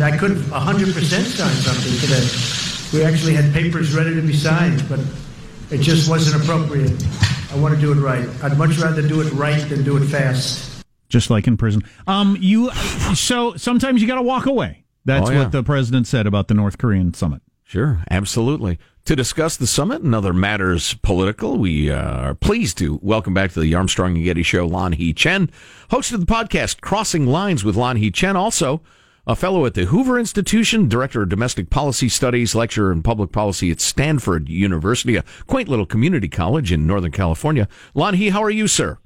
we could have signed something today. I couldn't 100% signed something today. We actually had papers ready to be signed, but it just wasn't appropriate. I want to do it right. I'd much rather do it right than do it fast. Just like in prison. Um, you so sometimes you got to walk away. That's Oh, yeah. what the president said about the North Korean summit. Sure, absolutely. To discuss the summit and other matters political, we uh, are pleased to welcome back to the Armstrong and Getty Show Lanhee Chen, host of the podcast Crossing Lines with Lanhee Chen, also a fellow at the Hoover Institution, director of domestic policy studies, lecturer in public policy at Stanford University, a quaint little community college in Northern California. Lanhee, how are you, sir?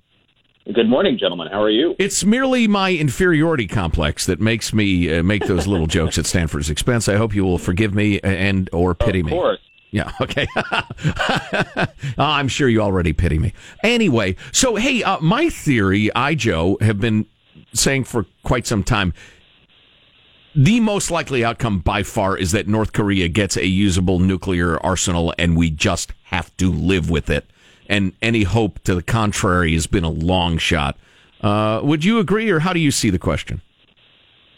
Good morning, gentlemen. How are you? It's merely my inferiority complex that makes me uh, make those little jokes at Stanford's expense. I hope you will forgive me and or pity me. of me. course. Yeah, okay. I'm sure you already pity me. Anyway, so hey, uh, my theory, I, Joe, have been saying for quite some time the most likely outcome by far is that North Korea gets a usable nuclear arsenal and we just have to live with it. And any hope to the contrary has been a long shot. Uh, would you agree, or how do you see the question?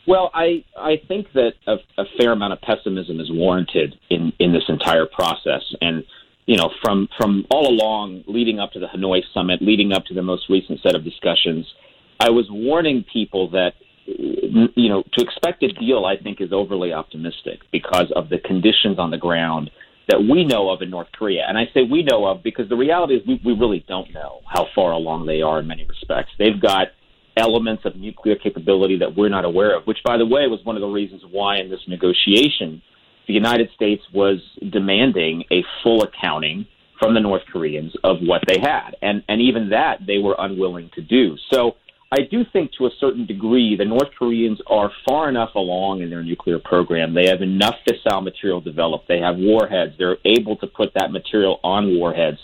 Well, I I think that a, a fair amount of pessimism is warranted in in this entire process, and you know, from from all along, leading up to the Hanoi summit, leading up to the most recent set of discussions, I was warning people that you know to expect a deal. I think is overly optimistic because of the conditions on the ground that we know of in North Korea. And I say we know of because the reality is we, we really don't know how far along they are in many respects. They've got elements of nuclear capability that we're not aware of, which, by the way, was one of the reasons why in this negotiation the United States was demanding a full accounting from the North Koreans of what they had. And, and even that they were unwilling to do. So I do think to a certain degree the North Koreans are far enough along in their nuclear program. They have enough fissile material developed. They have warheads. They're able to put that material on warheads.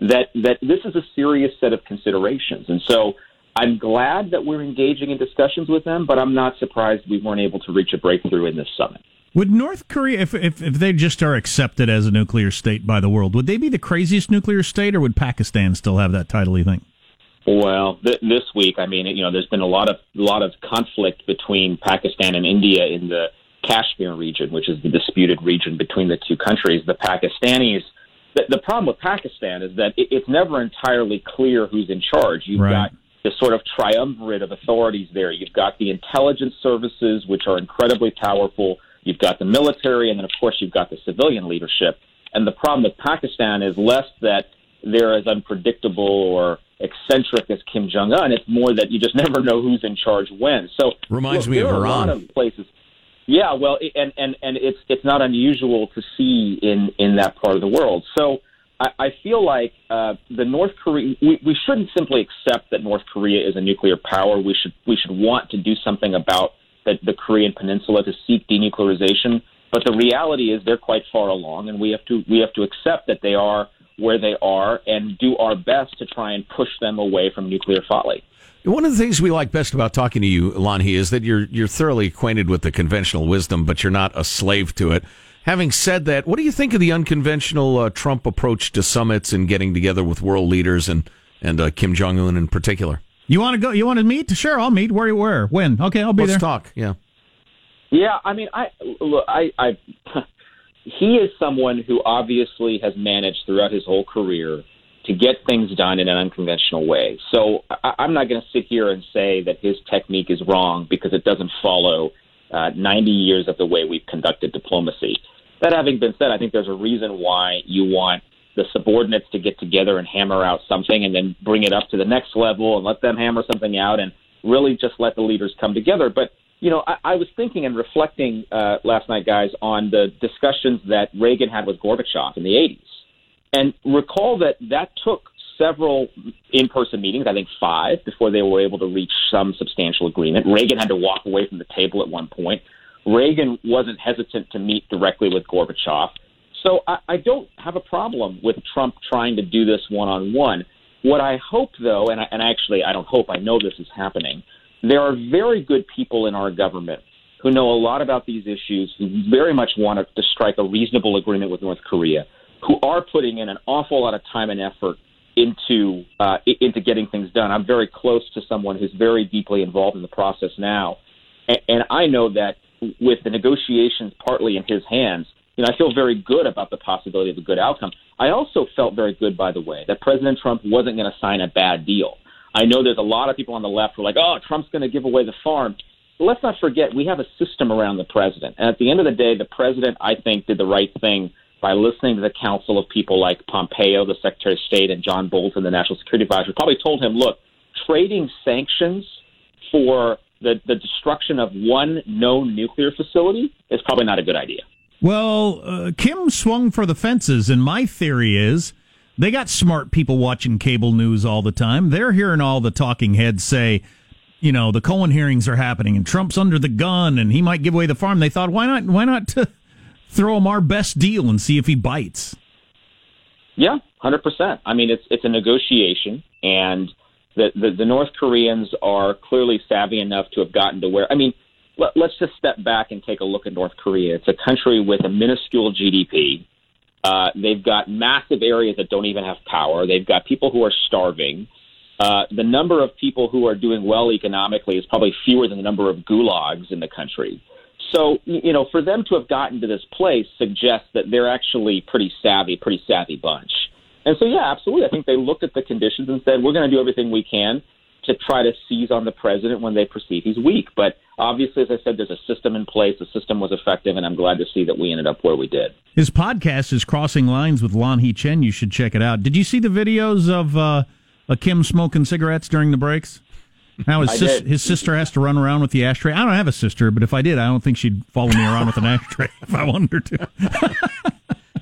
That that this is a serious set of considerations. And so I'm glad that we're engaging in discussions with them, but I'm not surprised we weren't able to reach a breakthrough in this summit. Would North Korea, if, if if they just are accepted as a nuclear state by the world, would they be the craziest nuclear state, or would Pakistan still have that title? You think? Well, th- this week, I mean, you know, there's been a lot of a lot of conflict between Pakistan and India in the Kashmir region, which is the disputed region between the two countries. The Pakistanis, the, the problem with Pakistan is that it, it's never entirely clear who's in charge. You've Right. got the sort of triumvirate of authorities there. You've got the intelligence services, which are incredibly powerful. You've got the military, and then of course you've got the civilian leadership. And the problem with Pakistan is less that they're as unpredictable or eccentric as Kim Jong Un. It's more that you just never know who's in charge when. So Reminds look, me of are a lot Iran. of places. Yeah, well, and and and it's it's not unusual to see in in that part of the world. So I, I feel like uh, the North Korea we, we shouldn't simply accept that North Korea is a nuclear power. We should we should want to do something about the, the Korean Peninsula to seek denuclearization. But the reality is they're quite far along, and we have to we have to accept that they are where they are and do our best to try and push them away from nuclear folly. One of the things we like best about talking to you, Lanhee, is that you're you're thoroughly acquainted with the conventional wisdom, but you're not a slave to it. Having said that, what do you think of the unconventional uh, Trump approach to summits and getting together with world leaders and and uh, Kim Jong Un in particular? You want to go? You want to meet? Sure, I'll meet. Where? Where? When? Okay, I'll be Let's there. talk. Yeah. Yeah, I mean, I look, I, I, he is someone who obviously has managed throughout his whole career to get things done in an unconventional way. So I, I'm not going to sit here and say that his technique is wrong because it doesn't follow uh, 90 years of the way we've conducted diplomacy. That having been said, I think there's a reason why you want the subordinates to get together and hammer out something and then bring it up to the next level and let them hammer something out and really just let the leaders come together. But you know, I, I was thinking and reflecting uh, last night, guys, on the discussions that Reagan had with Gorbachev in the 80s. And recall that that took several in person meetings, I think five, before they were able to reach some substantial agreement. Reagan had to walk away from the table at one point. Reagan wasn't hesitant to meet directly with Gorbachev. So I, I don't have a problem with Trump trying to do this one on one. What I hope, though, and, I, and actually I don't hope, I know this is happening, there are very good people in our government who know a lot about these issues, who very much want to strike a reasonable agreement with North Korea, who are putting in an awful lot of time and effort into uh, into getting things done. I'm very close to someone who's very deeply involved in the process now, and, and I know that with the negotiations partly in his hands, you know, I feel very good about the possibility of a good outcome. I also felt very good, by the way, that President Trump wasn't going to sign a bad deal. I know there's a lot of people on the left who are like, oh, Trump's going to give away the farm. But let's not forget, we have a system around the president. And at the end of the day, the president, I think, did the right thing by listening to the counsel of people like Pompeo, the Secretary of State, and John Bolton, the National Security Advisor, probably told him, look, trading sanctions for the, the destruction of one known nuclear facility is probably not a good idea. Well, uh, Kim swung for the fences, and my theory is they got smart people watching cable news all the time. They're hearing all the talking heads say, you know, the Cohen hearings are happening, and Trump's under the gun, and he might give away the farm. They thought, why not? Why not throw him our best deal and see if he bites? Yeah, hundred percent. I mean, it's it's a negotiation, and the, the the North Koreans are clearly savvy enough to have gotten to where. I mean, let, let's just step back and take a look at North Korea. It's a country with a minuscule GDP. Uh, they've got massive areas that don't even have power. They've got people who are starving. Uh, the number of people who are doing well economically is probably fewer than the number of gulags in the country. So, you know, for them to have gotten to this place suggests that they're actually pretty savvy, pretty savvy bunch. And so, yeah, absolutely. I think they looked at the conditions and said, we're going to do everything we can to try to seize on the president when they perceive he's weak. But obviously, as I said, there's a system in place. The system was effective, and I'm glad to see that we ended up where we did. His podcast is Crossing Lines with Lanhee Chen. You should check it out. Did you see the videos of uh, Kim smoking cigarettes during the breaks? Now his, sis- his sister has to run around with the ashtray. I don't have a sister, but if I did, I don't think she'd follow me around with an ashtray if I wanted her to.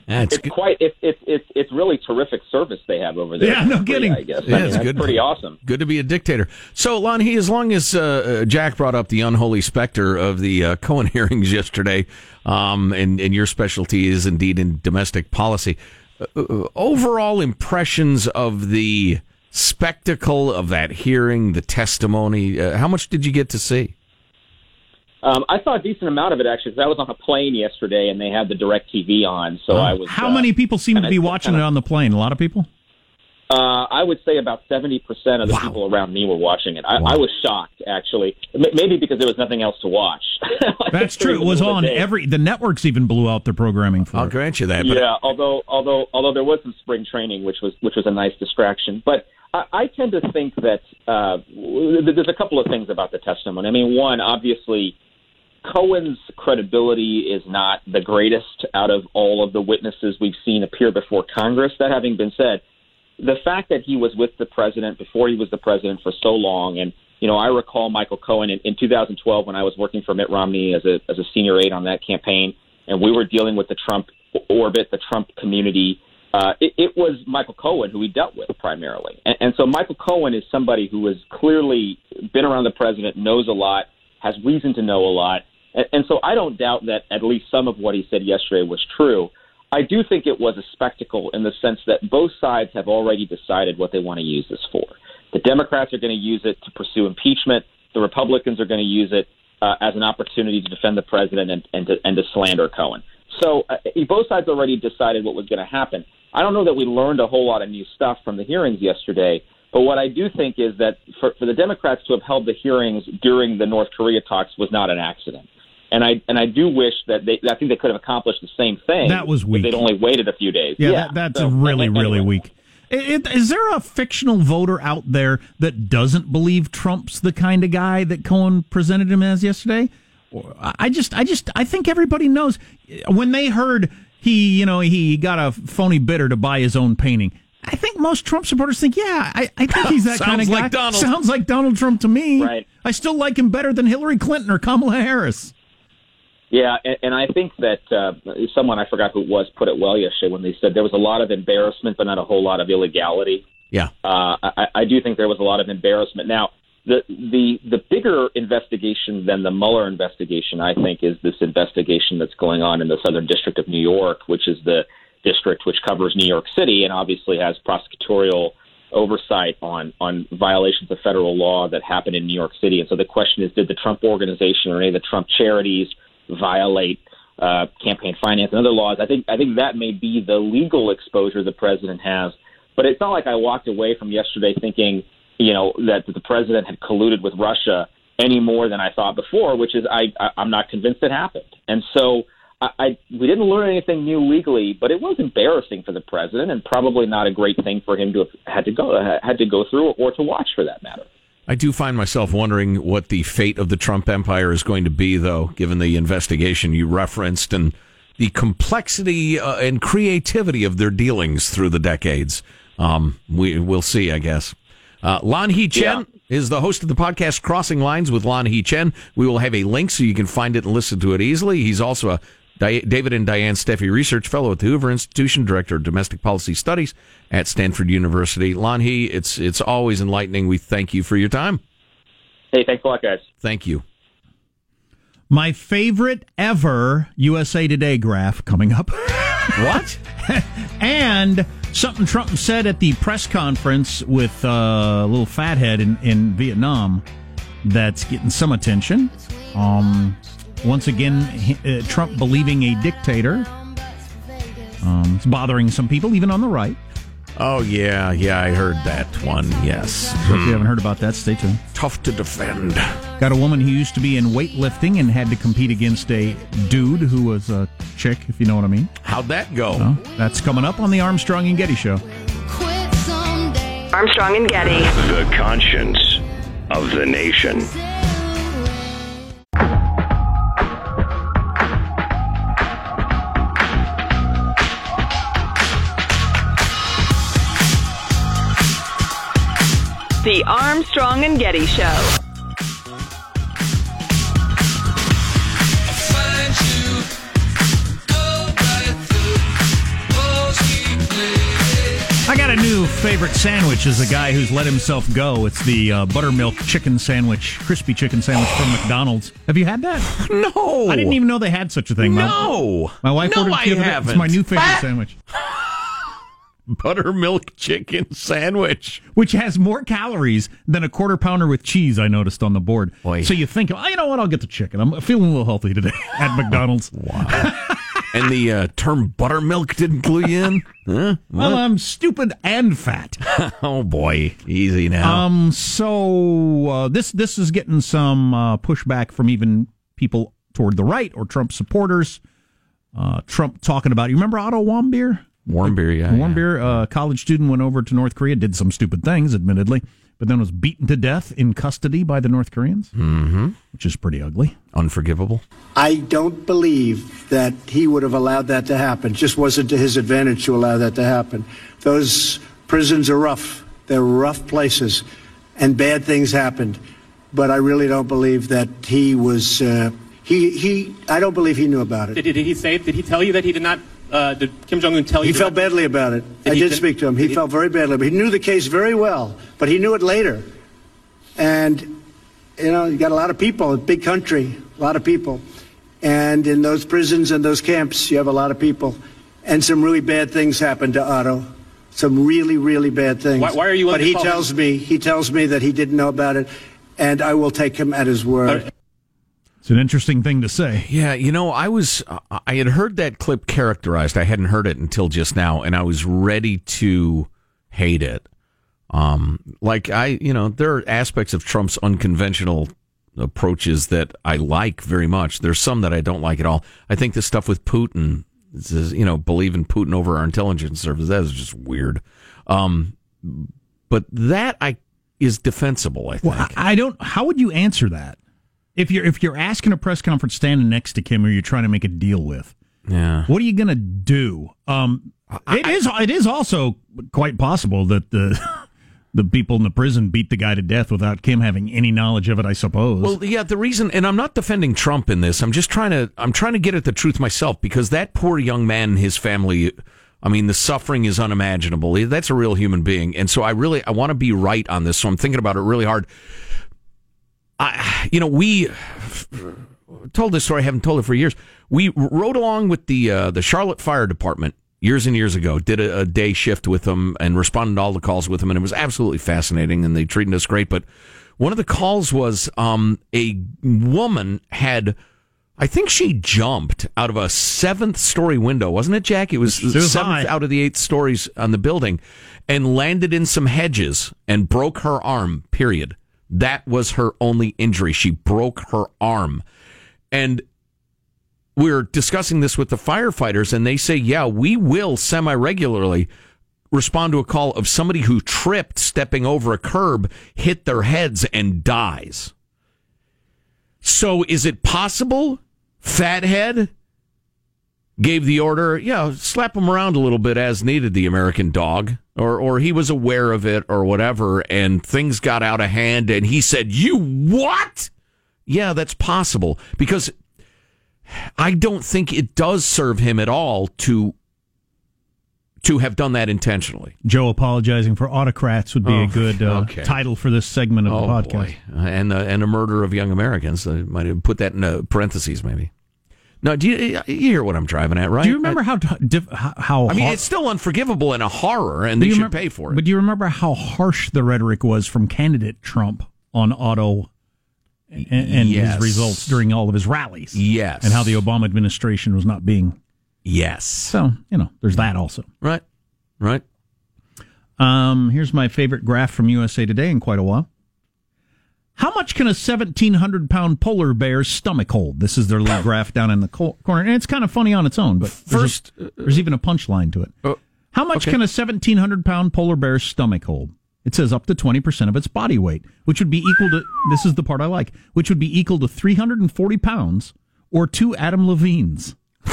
That's it's good. quite it's it's it's it's really terrific service they have over there. Yeah, no kidding. I guess. Yeah, I mean, it's good. Pretty awesome. Good to be a dictator. So, Lanhee, as long as uh, Jack brought up the unholy specter of the uh, Cohen hearings yesterday, um, and and your specialty is indeed in domestic policy, uh, uh overall impressions of the spectacle of that hearing, the testimony. Uh, how much did you get to see? Um, I saw a decent amount of it actually because I was on a plane yesterday and they had the DirecTV on, so oh. I was. How uh, many people seem to be watching kinda, it on the plane? A lot of people. Uh, I would say about seventy percent of the wow. people around me were watching it. I, wow. I, was shocked, actually. Maybe because there was nothing else to watch. That's true. It was on every. The networks even blew out their programming for. It. I'll it. grant you that. yeah, although although although there was some spring training, which was which was a nice distraction, but. I, I tend to think that uh, there's a couple of things about the testimony. I mean, one, obviously, Cohen's credibility is not the greatest out of all of the witnesses we've seen appear before Congress. That having been said, the fact that he was with the president before he was the president for so long, and you know, I recall Michael Cohen in, in 2012 when I was working for Mitt Romney as a as a senior aide on that campaign, and we were dealing with the Trump orbit, the Trump community. Uh, it, it was Michael Cohen who we dealt with primarily, and, and so Michael Cohen is somebody who has clearly been around the president, knows a lot, has reason to know a lot, and, and so I don't doubt that at least some of what he said yesterday was true. I do think it was a spectacle in the sense that both sides have already decided what they want to use this for. The Democrats are going to use it to pursue impeachment. The Republicans are going to use it uh, as an opportunity to defend the president and, and, to, and to slander Cohen. So uh, both sides already decided what was going to happen. I don't know that we learned a whole lot of new stuff from the hearings yesterday, but what I do think is that for, for the Democrats to have held the hearings during the North Korea talks was not an accident. And I and I do wish that they. I think they could have accomplished the same thing. That was weak. They'd only waited a few days. Yeah, yeah that, that's so, really anyway. really weak. It, is there a fictional voter out there that doesn't believe Trump's the kind of guy that Cohen presented him as yesterday? I just, I just, I think everybody knows when they heard he, you know, he got a phony bidder to buy his own painting. I think most Trump supporters think, yeah, I, I think he's that kind of guy. Like Donald. Sounds like Donald Trump to me. Right. I still like him better than Hillary Clinton or Kamala Harris. Yeah, and, and I think that uh, someone I forgot who it was put it well yesterday when they said there was a lot of embarrassment, but not a whole lot of illegality. Yeah, uh, I, I do think there was a lot of embarrassment. Now, the the the bigger investigation than the Mueller investigation, I think, is this investigation that's going on in the Southern District of New York, which is the district which covers New York City and obviously has prosecutorial oversight on on violations of federal law that happened in New York City. And so the question is, did the Trump organization or any of the Trump charities violate uh, campaign finance and other laws. I think I think that may be the legal exposure the president has. But it's not like I walked away from yesterday thinking, you know, that the president had colluded with Russia. any more than I thought before, which is I, I I'm not convinced it happened. And so I, I we didn't learn anything new legally, but it was embarrassing for the president and probably not a great thing for him to have had to go had to go through or to watch for that matter. I do find myself wondering what the fate of the Trump empire is going to be, though, given the investigation you referenced and the complexity uh, and creativity of their dealings through the decades. Um, we will see, I guess. Uh, Lanhee Chen yeah. is the host of the podcast Crossing Lines with Lanhee Chen. We will have a link so you can find it and listen to it easily. He's also a David and Diane Steffy, Research Fellow at the Hoover Institution, Director of Domestic Policy Studies at Stanford University. Lanhee, it's it's always enlightening. We thank you for your time. Hey, thanks a lot, guys. Thank you. My favorite ever USA Today graph coming up. what? and something Trump said at the press conference with uh, a little fathead in, in Vietnam that's getting some attention. Um, once again, uh, Trump believing a dictator. Um, it's bothering some people, even on the right. Oh yeah, yeah, I heard that one. Yes. So if you haven't heard about that, stay tuned. Tough to defend. Got a woman who used to be in weightlifting and had to compete against a dude who was a chick, if you know what I mean. How'd that go? Well, that's coming up on the Armstrong and Getty Show. Armstrong and Getty. The conscience of the nation. Armstrong and Getty Show. I got a new favorite sandwich is a guy who's let himself go. It's the uh, buttermilk chicken sandwich, crispy chicken sandwich from McDonald's. Have you had that? No. I didn't even know they had such a thing. No. My, my wife no, ordered I it. haven't. It's my new favorite sandwich. buttermilk chicken sandwich, which has more calories than a quarter pounder with cheese. I noticed on the board. Boy. So you think, oh, you know what? I'll get the chicken. I'm feeling a little healthy today at McDonald's. wow. and the uh, term buttermilk didn't clue you in? Huh? Well, I'm stupid and fat. oh boy, easy now. Um. So uh, this this is getting some uh, pushback from even people toward the right or Trump supporters. Uh, Trump talking about you remember Otto Warmbier? Warmbier, yeah. Warmbier, a uh, college student, went over to North Korea, did some stupid things, admittedly, but then was beaten to death in custody by the North Koreans, mm-hmm. which is pretty ugly. Unforgivable. I don't believe that he would have allowed that to happen. It just wasn't to his advantage to allow that to happen. Those prisons are rough. They're rough places, and bad things happened. But I really don't believe that he was. Uh, he he. I don't believe he knew about it. Did, did he say? Did he tell you that he did not uh, did Kim Jong Un tell you? He felt badly about it. Did I did speak to him. He, felt very badly. But he knew the case very well, but he knew it later. And you know, you got a lot of people, a big country, a lot of people, and in those prisons and those camps, you have a lot of people, and some really bad things happened to Otto. Some really, really bad things. Why, why are you? But he tells him? me he tells me that he didn't know about it, and I will take him at his word. It's an interesting thing to say. Yeah, you know, I was I had heard that clip characterized. I hadn't heard it until just now, and I was ready to hate it. Um, like I, you know, there are aspects of Trump's unconventional approaches that I like very much. There's some that I don't like at all. I think the stuff with Putin, is, you know, believing Putin over our intelligence service, that is just weird. Um, but that I is defensible. I think. Well, I don't. How would you answer that? If you're if you're asking a press conference standing next to Kim or you're trying to make a deal with, yeah, what are you going to do? Um, I, it is it is also quite possible that the the people in the prison beat the guy to death without Kim having any knowledge of it. I suppose. Well, yeah, the reason, and I'm not defending Trump in this. I'm just trying to I'm trying to get at the truth myself because that poor young man and his family. I mean, the suffering is unimaginable. That's a real human being, and so I really I want to be right on this. So I'm thinking about it really hard. I, you know, we told this story. I haven't told it for years. We rode along with the uh, the Charlotte Fire Department years and years ago. Did a, a, day shift with them and responded to all the calls with them, and it was absolutely fascinating. And they treated us great. But one of the calls was um, a woman had. I think she jumped out of a seventh story window, wasn't it, Jack? It was, seventh high. out of the eight stories on the building and landed in some hedges and broke her arm, period That was her only injury. She broke her arm. And we're discussing this with the firefighters, and they say, yeah, we will semi regularly respond to a call of somebody who tripped stepping over a curb, hit their heads, and dies. So is it possible Fathead gave the order, yeah, slap him around a little bit as needed, the American dog, or, or he was aware of it or whatever, and things got out of hand, and he said, You what? Yeah, that's possible because I don't think it does serve him at all to to have done that intentionally. Joe apologizing for autocrats would be Oh, a good uh, okay. title for this segment of the Oh podcast. boy, and uh, and a murder of young Americans. I might have put that in uh, parentheses, maybe. No, do you, you hear what I'm driving at, right? Do you remember how diff, how, how I mean, har- it's still unforgivable and a horror, and they should remem- pay for it. But do you remember how harsh the rhetoric was from candidate Trump on Otto and, and Yes. his results during all of his rallies? Yes. And how the Obama administration was not being. yes, So, you know, there's that also. right, right. Um, here's my favorite graph from USA Today in quite a while. How much can a 1,700 pound polar bear's stomach hold? This is their little graph down in the co- corner. And it's kind of funny on its own, but there's a- First, there's, even a punchline to it. Uh, How much okay. can a 1,700 pound polar bear's stomach hold? It says up to 20% of its body weight, which would be equal to, this is the part I like, which would be equal to 340 pounds or two Adam Levines.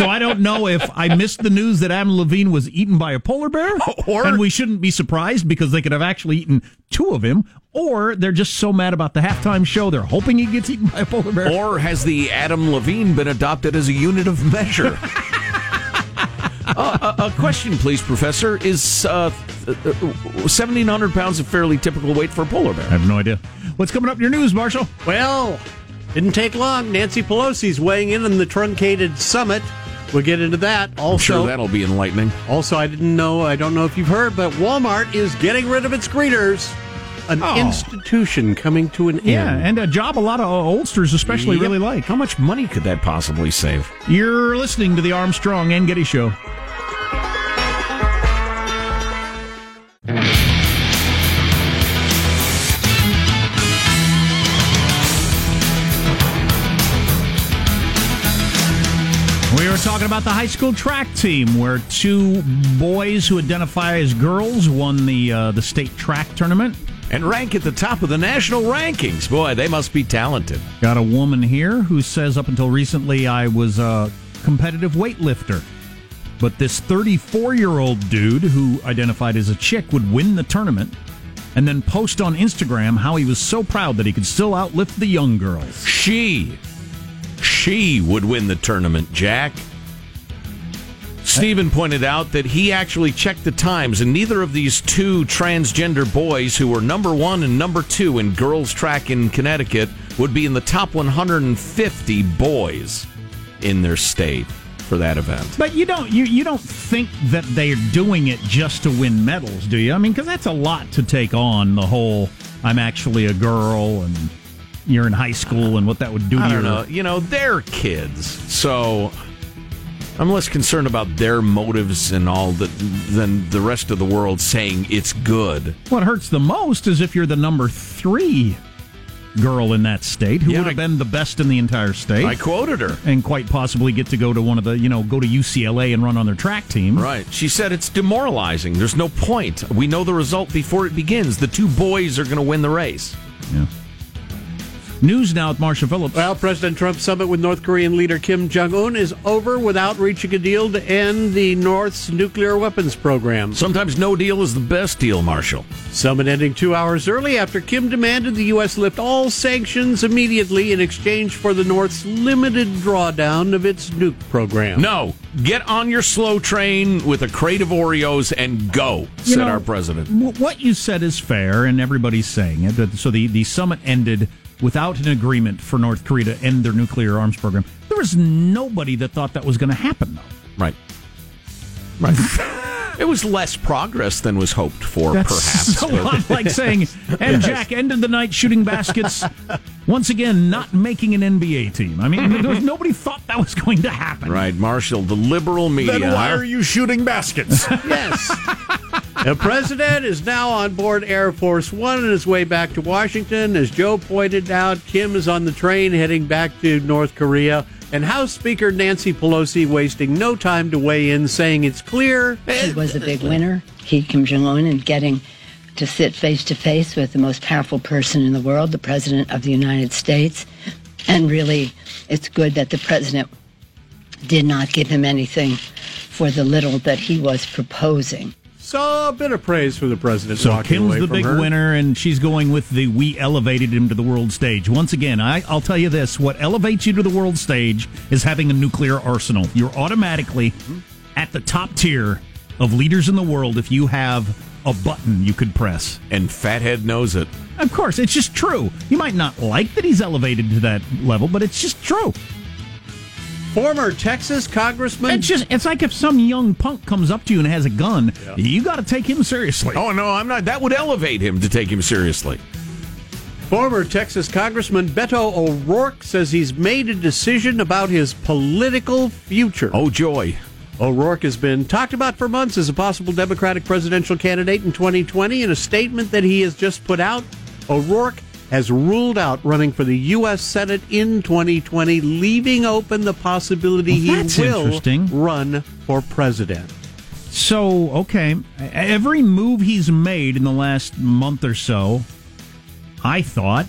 so I don't know if I missed the news that Adam Levine was eaten by a polar bear, Or- and we shouldn't be surprised because they could have actually eaten two of him, or they're just so mad about the halftime show they're hoping he gets eaten by a polar bear. Or has the Adam Levine been adopted as a unit of measure? uh, a, a question, please, Professor. Is uh, seventeen hundred pounds a fairly typical weight for a polar bear? I have no idea. What's coming up in your news, Marshall? Well, didn't take long. Nancy Pelosi's weighing in on the truncated summit. We'll get into that. I'm Also, sure that'll be enlightening. also, I didn't know. I don't know if you've heard, but Walmart is getting rid of its greeters. An Oh. institution coming to an Yeah, end. Yeah, and a job a lot of oldsters especially Yep. really like. How much money could that possibly save? You're listening to the Armstrong and Getty Show. Talking about the high school track team, where two boys who identify as girls won the uh, the state track tournament. And rank at the top of the national rankings. Boy, they must be talented. Got a woman here who says, up until recently, I was a competitive weightlifter. But this 34 year old dude who identified as a chick would win the tournament and then post on Instagram how he was so proud that he could still outlift the young girls. She, she would win the tournament, Jack. Stephen pointed out that he actually checked the times, and neither of these two transgender boys, who were number one and number two in girls' track in Connecticut, would be in the top 150 boys in their state for that event. But you don't you, you don't think that they're doing it just to win medals, do you? I mean, because that's a lot to take on the whole. I'm actually a girl, and you're in high school, and what that would do I to don't your know. You know, they're kids, so I'm less concerned about their motives and all that than the rest of the world saying it's good. What hurts the most is if you're the number three girl in that state who Yeah, would have I- been the best in the entire state. I quoted her. and quite possibly get to go to one of the, you know, go to UCLA and run on their track team. Right. She said it's demoralizing. There's no point. We know the result before it begins. The two boys are going to win the race. Yeah. News now with Marshall Phillips. Well, President Trump's summit with North Korean leader Kim Jong Un is over without reaching a deal to end the North's nuclear weapons program. Sometimes no deal is the best deal, Marshall. Summit ending two hours early after Kim demanded the U.S. lift all sanctions immediately in exchange for the North's limited drawdown of its nuke program. No, get on your slow train with a crate of Oreos and go, You said know, our president. w- What you said is fair, and everybody's saying it. That- So the, the summit ended without an agreement for North Korea to end their nuclear arms program. There was nobody that thought that was going to happen, though. Right. Right. it was less progress than was hoped for, That's perhaps. so but- like saying, and Jack ended the night shooting baskets, once again not making an NBA team. I mean, there was, nobody thought that was going to happen. Right, Marshall, the liberal media. Why are you shooting baskets? Yes. The president is now on board Air Force One on his way back to Washington. As Joe pointed out, Kim is on the train heading back to North Korea. And House Speaker Nancy Pelosi wasting no time to weigh in, saying it's clear. He was a big winner, he, Kim Jong un, in getting to sit face to face with the most powerful person in the world, the President of the United States. And really, it's good that the President did not give him anything for the little that he was proposing. So a bit of praise for the president. So walking Kim's away the from big her. winner, and she's going with the "We elevated him to the world stage." Once again, I, I'll tell you this: what elevates you to the world stage is having a nuclear arsenal. You're automatically at the top tier of leaders in the world if you have a button you could press. And Fathead knows it. Of course, it's just true. You might not like that he's elevated to that level, but it's just true. Former Texas Congressman. It's just it's like if some young punk comes up to you and has a gun, you got to take him seriously. Oh no, I'm not. That would elevate him to take him seriously. Former Texas Congressman Beto O'Rourke says he's made a decision about his political future. Oh joy. O'Rourke has been talked about for months as a possible Democratic presidential candidate in 2020. In a statement that he has just put out, O'Rourke has ruled out running for the U.S. Senate in 2020, leaving open the possibility Well, he will run for president. So, okay, every move he's made in the last month or so, I thought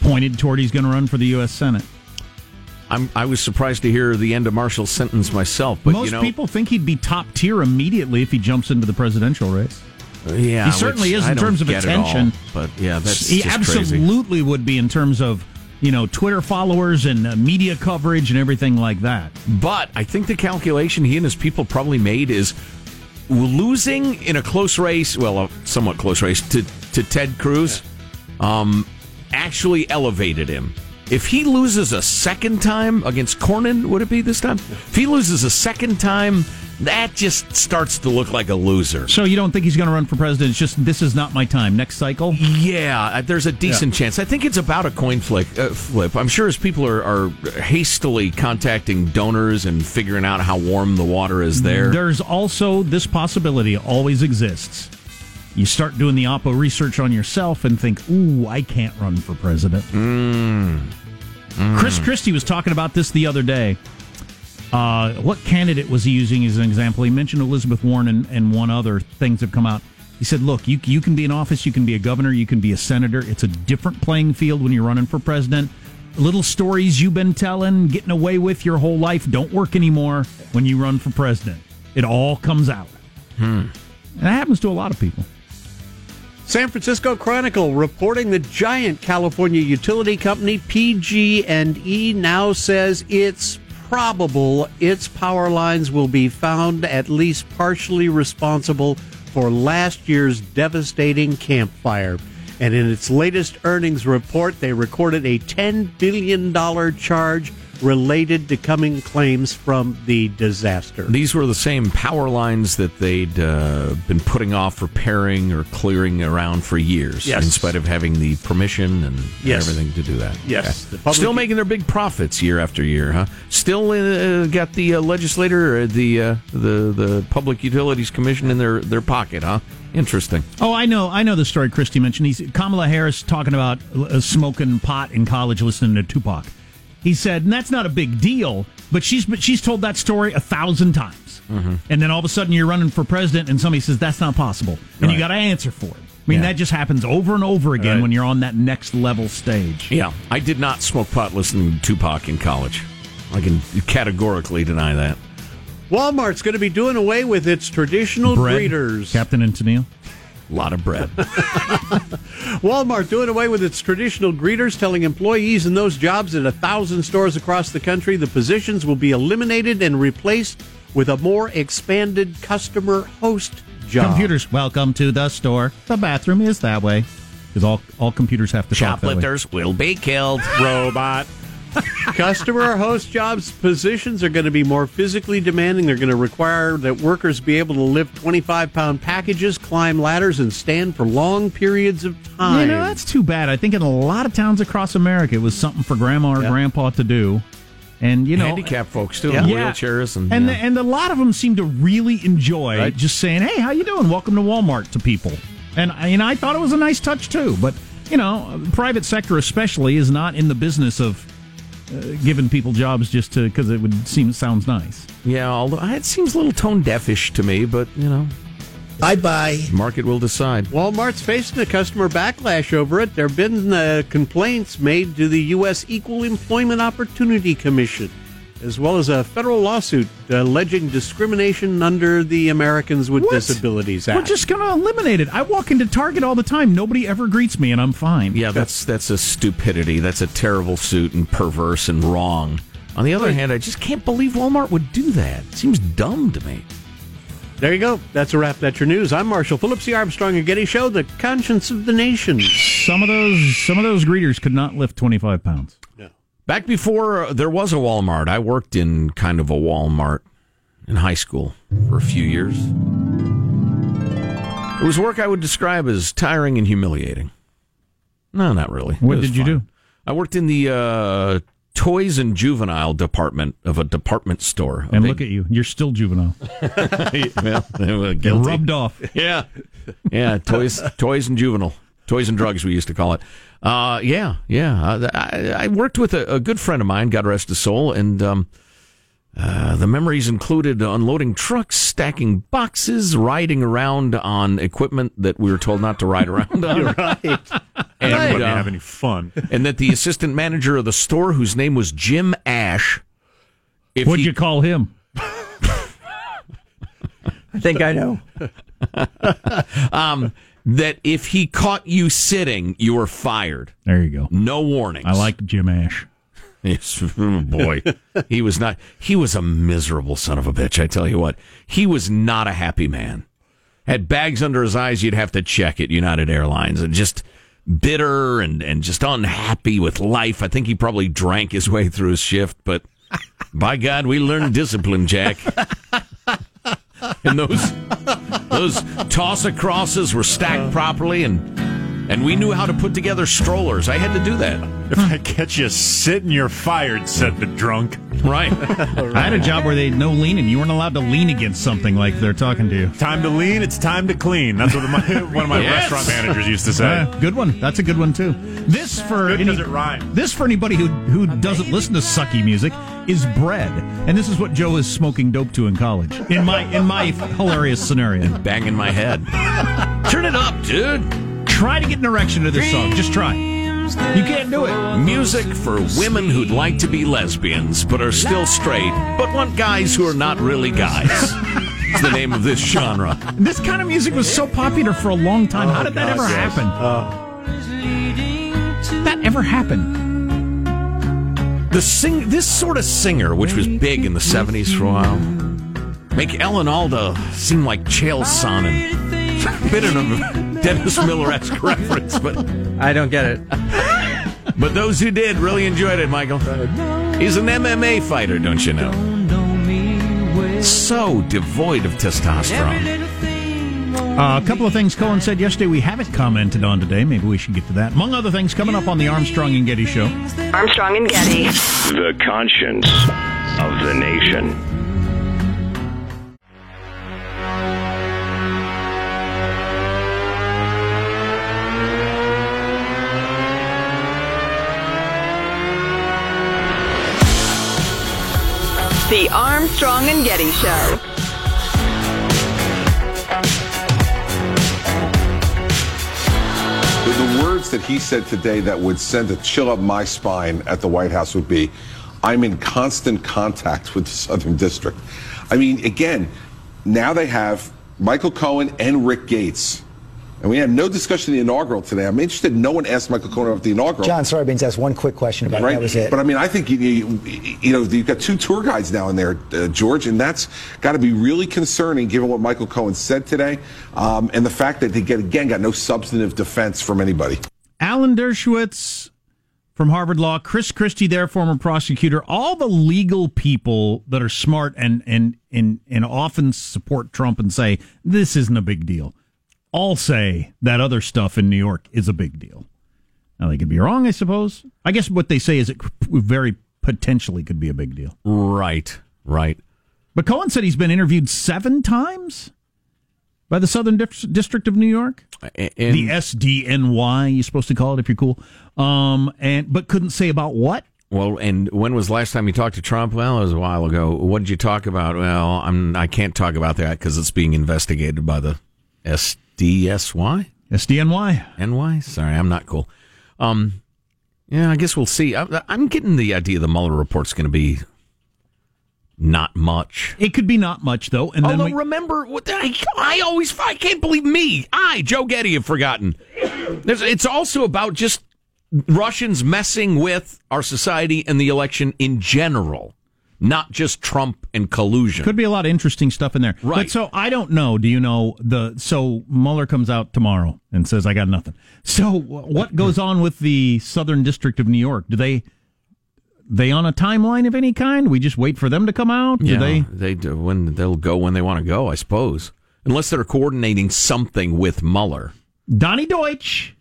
pointed toward he's going to run for the U.S. Senate. I'm, I was surprised to hear the end of Marshall's sentence myself, but Most you know, people think he'd be top tier immediately if he jumps into the presidential race. Yeah, he certainly is in terms of attention. all, but yeah, that's he just crazy. absolutely would be in terms of you know Twitter followers and uh, media coverage and everything like that. But I think the calculation he and his people probably made is losing in a close race, well, a somewhat close race to to Ted Cruz, um, actually elevated him. If he loses a second time against Cornyn, would it be this time? If he loses a second time, that just starts to look like a loser. So you don't think he's going to run for president? It's just this is not my time. Next cycle. Yeah, uh, there's a decent chance. I think it's about a coin flick, uh, flip. I'm sure as people are, are hastily contacting donors and figuring out how warm the water is there. There's also this possibility always exists. You start doing the Oppo research on yourself and think, "Ooh, I can't run for president." Chris Christie was talking about this the other day. Uh, what candidate was he using as an example? He mentioned Elizabeth Warren and, and one other. Things have come out. He said, "Look, you you can be in office, you can be a governor, you can be a senator. It's a different playing field when you're running for president. Little stories you've been telling, getting away with your whole life, don't work anymore when you run for president. It all comes out, and that happens to a lot of people." San Francisco Chronicle reporting the giant California utility company PG&E now says it's probable its power lines will be found at least partially responsible for last year's devastating Camp Fire. And in its latest earnings report, they recorded a $10 billion charge related to coming claims from the disaster. These were the same power lines that they'd uh, been putting off repairing or clearing around for years, Yes. in spite of having the permission and Yes. everything to do that. Yes. Okay. Public- Still making their big profits year after year, huh? Still uh, got the uh, legislator, uh, the uh, the the Public Utilities Commission in their their pocket, huh? Interesting. Oh, I know, I know the story Christie mentioned. He's Kamala Harris talking about uh, smoking pot in college, listening to Tupac. He said, and that's not a big deal, but she's but she's told that story a thousand times. Mm-hmm. And then all of a sudden you're running for president, and somebody says that's not possible, and you got to answer for it. I mean, Yeah. that just happens over and over again Right. when you're on that next level stage. Yeah, I did not smoke pot listening to Tupac in college. I can categorically deny that. Walmart's going to be doing away with its traditional Bread, greeters. Captain and Tennille. A lot of bread. Walmart doing away with its traditional greeters, telling employees in those jobs at a thousand stores across the country the positions will be eliminated and replaced with a more expanded customer host job. Computers, welcome to the store. The bathroom is that way because all all computers have to talk that way. Shoplifters will be killed. robot. Customer host jobs positions are going to be more physically demanding. They're going to require that workers be able to lift 25 pound packages, climb ladders, and stand for long periods of time. You know, that's too bad. I think in a lot of towns across America, it was something for grandma or Yeah. grandpa to do. and you know, handicapped folks too, Yeah. in wheelchairs, and, and yeah. the, and a lot of them seem to really enjoy Right. just saying, "Hey, how you doing? Welcome to Walmart." To people, and and I thought it was a nice touch too. But you know, private sector especially is not in the business of giving people jobs just to because it would seem sounds nice. yeah. Although it seems a little tone deafish to me, but you know, Bye bye. market will decide. Walmart's facing a customer backlash over it. There have been uh, complaints made to the U.S. Equal Employment Opportunity Commission, as well as a federal lawsuit alleging discrimination under the Americans with What? Disabilities Act. We're just going to eliminate it. I walk into Target all the time. Nobody ever greets me, and I'm fine. Yeah, that's that's a stupidity. That's a terrible suit and perverse and wrong. On the other hand, I just can't believe Walmart would do that. It seems dumb to me. there you go. That's a wrap. That's your news. I'm Marshall Phillips, the Armstrong and Getty Show, the conscience of the nation. Some of those some of those greeters could not lift 25 pounds. Back before uh, there was a Walmart, I worked in kind of a Walmart in high school for a few years. It was work I would describe as tiring and humiliating. No, not really. What did you fun. do? I worked in the uh, toys and juvenile department of a department store. And look at you. You're still juvenile. well, You're rubbed off. Yeah, yeah. Toys, toys, and juvenile, toys and drugs. We used to call it. Uh, yeah, yeah. Uh, I, I worked with a, a good friend of mine. God rest his soul. And um, uh, the memories included unloading trucks, stacking boxes, riding around on equipment that we were told not to ride around on. You're right. And, Wouldn't uh, have any fun. and that the assistant manager of the store, whose name was Jim Ash, if What'd he- you call him? I think I know. um, that if he caught you sitting, you were fired. There you go. No warnings. I like Jim Ash. Yes, oh, boy, he was not. He was a miserable son of a bitch. I tell you what, he was not a happy man. Had bags under his eyes, you'd have to check at United Airlines, and just bitter and and just unhappy with life. I think he probably drank his way through his shift, but by God, we learned discipline, Jack. and those those toss acrosses were stacked uh. properly, and and we knew how to put together strollers. I had to do that. If I catch you sitting, you're fired, said the drunk. Right. I had a job where they had no leaning. You weren't allowed to lean against something like they're talking to you. Time to lean, it's time to clean. That's what my, one of my Yes. restaurant managers used to say. Uh, good one. That's a good one too. This for Good any, 'cause it rhymes. this for anybody who who doesn't listen to sucky music is bread, and this is what Joe is smoking dope to in college. In my in my hilarious scenario, Banging my head. Turn it up, dude. Try to get an erection to this song. Just try. You can't do it. Music for women who'd like to be lesbians but are still straight, but want guys who are not really guys. It's the name of this genre. This kind of music was so popular for a long time. How did that oh, ever yes. happen? that ever happen? The sing this sort of singer, which was big in the seventies for a while, make Alan Alda seem like Chael Sonnen. Bit of a Dennis Miller-esque reference, but I don't get it. but those who did really enjoyed it, Michael. He's an MMA fighter, don't you know? So devoid of testosterone. Uh, a couple of things Cohen said yesterday we haven't commented on today. Maybe we should get to that. Among other things, coming up on the Armstrong and Getty Show. Armstrong and Getty. The conscience of the nation. The Armstrong and Getty Show. The, words that he said today that would send a chill up my spine at the White House would be, I'm in constant contact with the Southern District. I mean, again, now they have Michael Cohen and Rick Gates. And we had no discussion of the inaugural today. I'm interested. No one asked Michael Cohen about the inaugural. John Sarbanes asked one quick question about it. Right, That was it. but I mean, I think you, you, you know you've got two tour guides now in there, uh, George, and that's got to be really concerning given what Michael Cohen said today, um, and the fact that they get again got no substantive defense from anybody. Alan Dershowitz from Harvard Law, Chris Christie, their former prosecutor, all the legal people that are smart and and and and often support Trump and say this isn't a big deal. All say that other stuff in New York is a big deal. Now they could be wrong, I suppose. I guess what they say is it very potentially could be a big deal. Right, right. But Cohen said he's been interviewed seven times by the Southern District of New York, And, the SDNY. You're supposed to call it if you're cool. Um, and but couldn't say about what. well, and when was the last time you talked to Trump? Well, it was a while ago. What did you talk about? Well, I'm I can't talk about that because it's being investigated by the SDSY. SDNY. NY? Sorry, I'm not cool. Um, yeah, I guess we'll see. I, I'm getting the idea the Mueller report's going to be not much. It could be not much though. And then Although we, remember, what I, I always I can't believe me. I Joe Getty have forgotten. There's, it's also about just Russians messing with our society and the election in general, not just Trump and collusion. Could be a lot of interesting stuff in there. Right. But so I don't know. Do you know the so Mueller comes out tomorrow and says I got nothing. So what goes on with the Southern District of New York? Do they they on a timeline of any kind? We just wait for them to come out? Do yeah, they they do when they'll go when they want to go, I suppose, unless they're coordinating something with Mueller. Donnie Deutsch,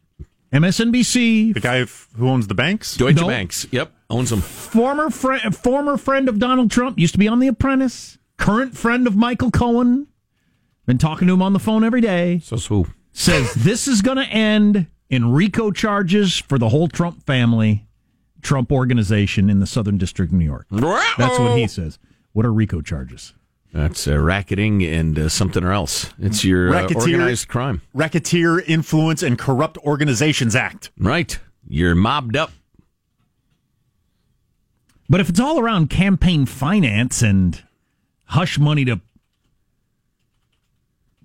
MSNBC, The guy who owns the banks? Deutsche No. Banks, yep, owns them. former friend former friend of Donald Trump, used to be on The Apprentice, current friend of Michael Cohen. Been talking to him on the phone every day. So's who? says this is going to end in RICO charges for the whole Trump family, Trump organization in the Southern District of New York. That's what he says. What are RICO charges? That's uh, racketing and uh, something else. It's your uh, organized crime. Racketeer Influence and Corrupt Organizations Act. Right. You're mobbed up. But if it's all around campaign finance and hush money to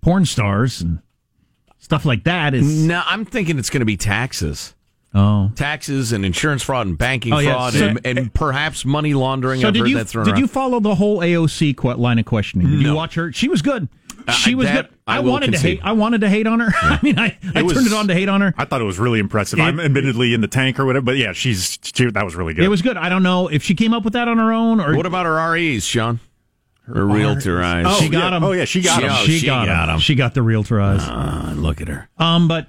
porn stars and stuff like that, is No, I'm thinking it's going to be taxes. Oh. Taxes and insurance fraud and banking Oh, yeah. fraud So- and, and perhaps money laundering. So I've did heard you that thrown did around. you follow the whole AOC que- line of questioning? Did you watch her? She was good. She Uh, was that good. I I, will wanted to hate. I wanted to hate on her. I mean, I, I was- turned it on to hate on her. I thought it was really impressive. It- I'm admittedly in the tank or whatever, but yeah, she's she, that was really good. It was good. I don't know if she came up with that on her own or What about her REs, Sean? Her realtor eyes. Oh, she got yeah. him. Oh, yeah, she got him. She, She got, got him. him. She got the realtor eyes. Ah, look at her. Um, but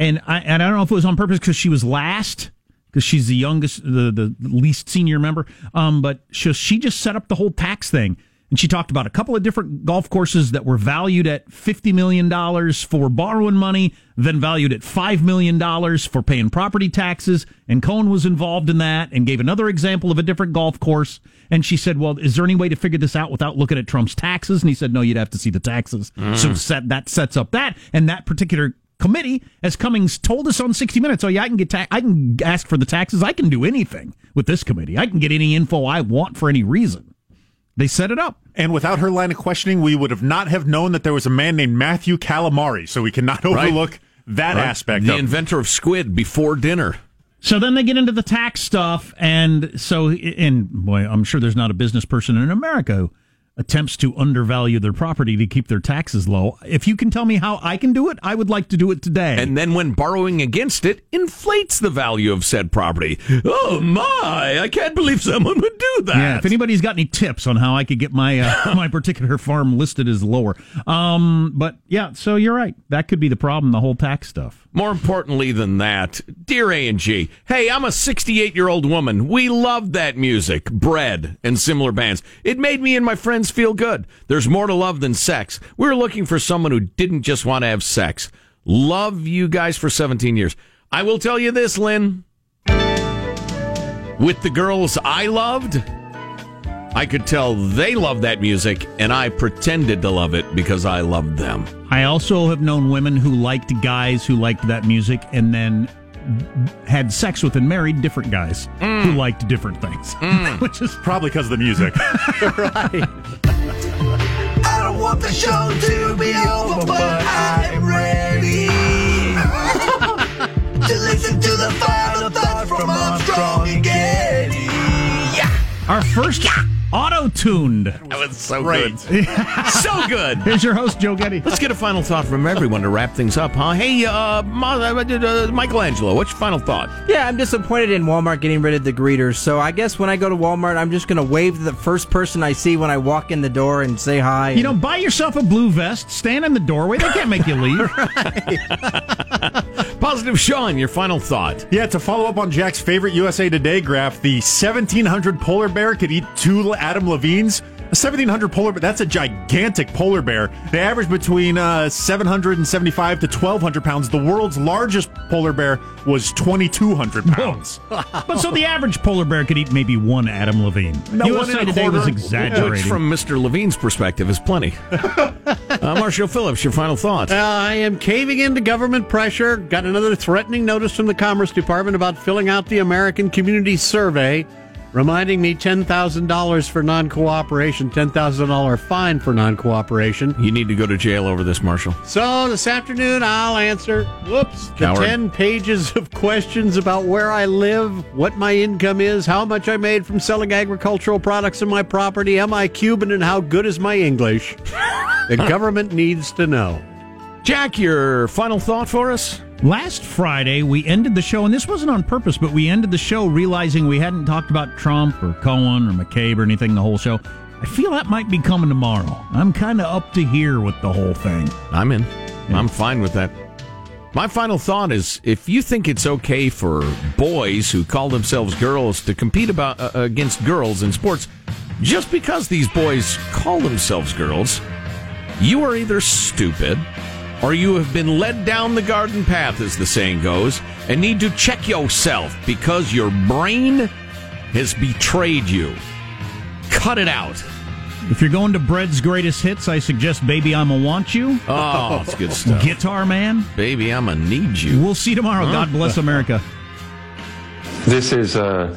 and I and I don't know if it was on purpose because she was last because she's the youngest, the the least senior member. Um, but she, she just set up the whole tax thing. And she talked about a couple of different golf courses that were valued at $50 million for borrowing money, then valued at $5 million for paying property taxes. And Cohen was involved in that and gave another example of a different golf course. And she said, Well, is there any way to figure this out without looking at Trump's taxes? And he said, No, you'd have to see the taxes. So set, that sets up that. And that particular committee, as Cummings told us on 60 Minutes, oh yeah, I can get ta- I can ask for the taxes. I can do anything with this committee. I can get any info I want for any reason. They set it up. And without her line of questioning, we would have not have known that there was a man named Matthew Calamari. So we cannot overlook that Right. aspect The of inventor of squid before dinner. So then they get into the tax stuff, and so and boy, I'm sure there's not a business person in America who attempts to undervalue their property to keep their taxes low. If you can tell me how I can do it, I would like to do it today. And then when borrowing against it, inflates the value of said property. Oh my, I can't believe someone would do that. Yeah, if anybody's got any tips on how I could get my uh, my particular farm listed as lower, um, but yeah, so you're right. That could be the problem. The whole tax stuff. More importantly than that, dear A and G, hey, I'm a 68 year old woman. We loved that music, Bread, and similar bands. It made me and my friends feel good. There's more to love than sex. We were looking for someone who didn't just want to have sex. Love you guys for 17 years. I will tell you this, Lynn. With the girls I loved, I could tell they loved that music, and I pretended to love it because I loved them. I also have known women who liked guys who liked that music, and then had sex with and married different guys who mm. liked different things, mm. which is probably because of the music. right. I don't want the show to be over, but I'm ready to listen to the final thoughts from Armstrong and Getty. Yeah. Our first auto-tuned. That was so Great. good. so good. Here's your host, Joe Getty. Let's get a final thought from everyone to wrap things up, huh? Hey, uh, Ma- uh, uh, Michelangelo, what's your final thought? Yeah, I'm disappointed in Walmart getting rid of the greeters. So I guess when I go to Walmart, I'm just going to wave to the first person I see when I walk in the door and say hi. You know, buy yourself a blue vest, stand in the doorway. They can't make you leave. Positive Sean, your final thought. Yeah, to follow up on Jack's favorite USA Today graph, the 1700 polar bear could eat two Adam Levines. A 1700 polar bear, that's a gigantic polar bear. They average between uh, 775 to 1200 pounds. The world's largest polar bear was 2200 pounds. but so the average polar bear could eat maybe one Adam Levine. No, one USA and a Today was quarter. exaggerating. Which, from Mr. Levine's perspective, is plenty. uh, Marshall Phillips, your final thoughts. Uh, I am caving into government pressure. Got another threatening notice from the Commerce Department about filling out the American Community Survey, reminding me $10,000 for non cooperation, $10,000 fine for non cooperation. You need to go to jail over this, Marshall. So this afternoon, I'll answer. Whoops. The Coward. 10 pages of questions about where I live, what my income is, how much I made from selling agricultural products on my property, am I Cuban, and how good is my English? the government needs to know. Jack, your final thought for us? Last Friday, we ended the show, and this wasn't on purpose, but we ended the show realizing we hadn't talked about Trump or Cohen or McCabe or anything the whole show. I feel that might be coming tomorrow. I'm kind of up to here with the whole thing. I'm in. I'm fine with that. My final thought is if you think it's okay for boys who call themselves girls to compete about uh, against girls in sports, just because these boys call themselves girls, you are either stupid or you have been led down the garden path, as the saying goes, and need to check yourself because your brain has betrayed you. Cut it out. If you're going to Bread's greatest hits, I suggest Baby I'ma Want You. Oh, that's good stuff. Guitar Man. Baby, I'ma need you. We'll see you tomorrow. God bless America. This is a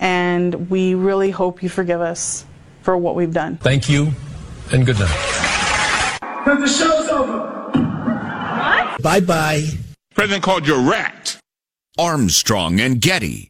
and we really hope you forgive us for what we've done. Thank you, and good night. The show's over. What? Bye bye. President called you a rat. Armstrong and Getty.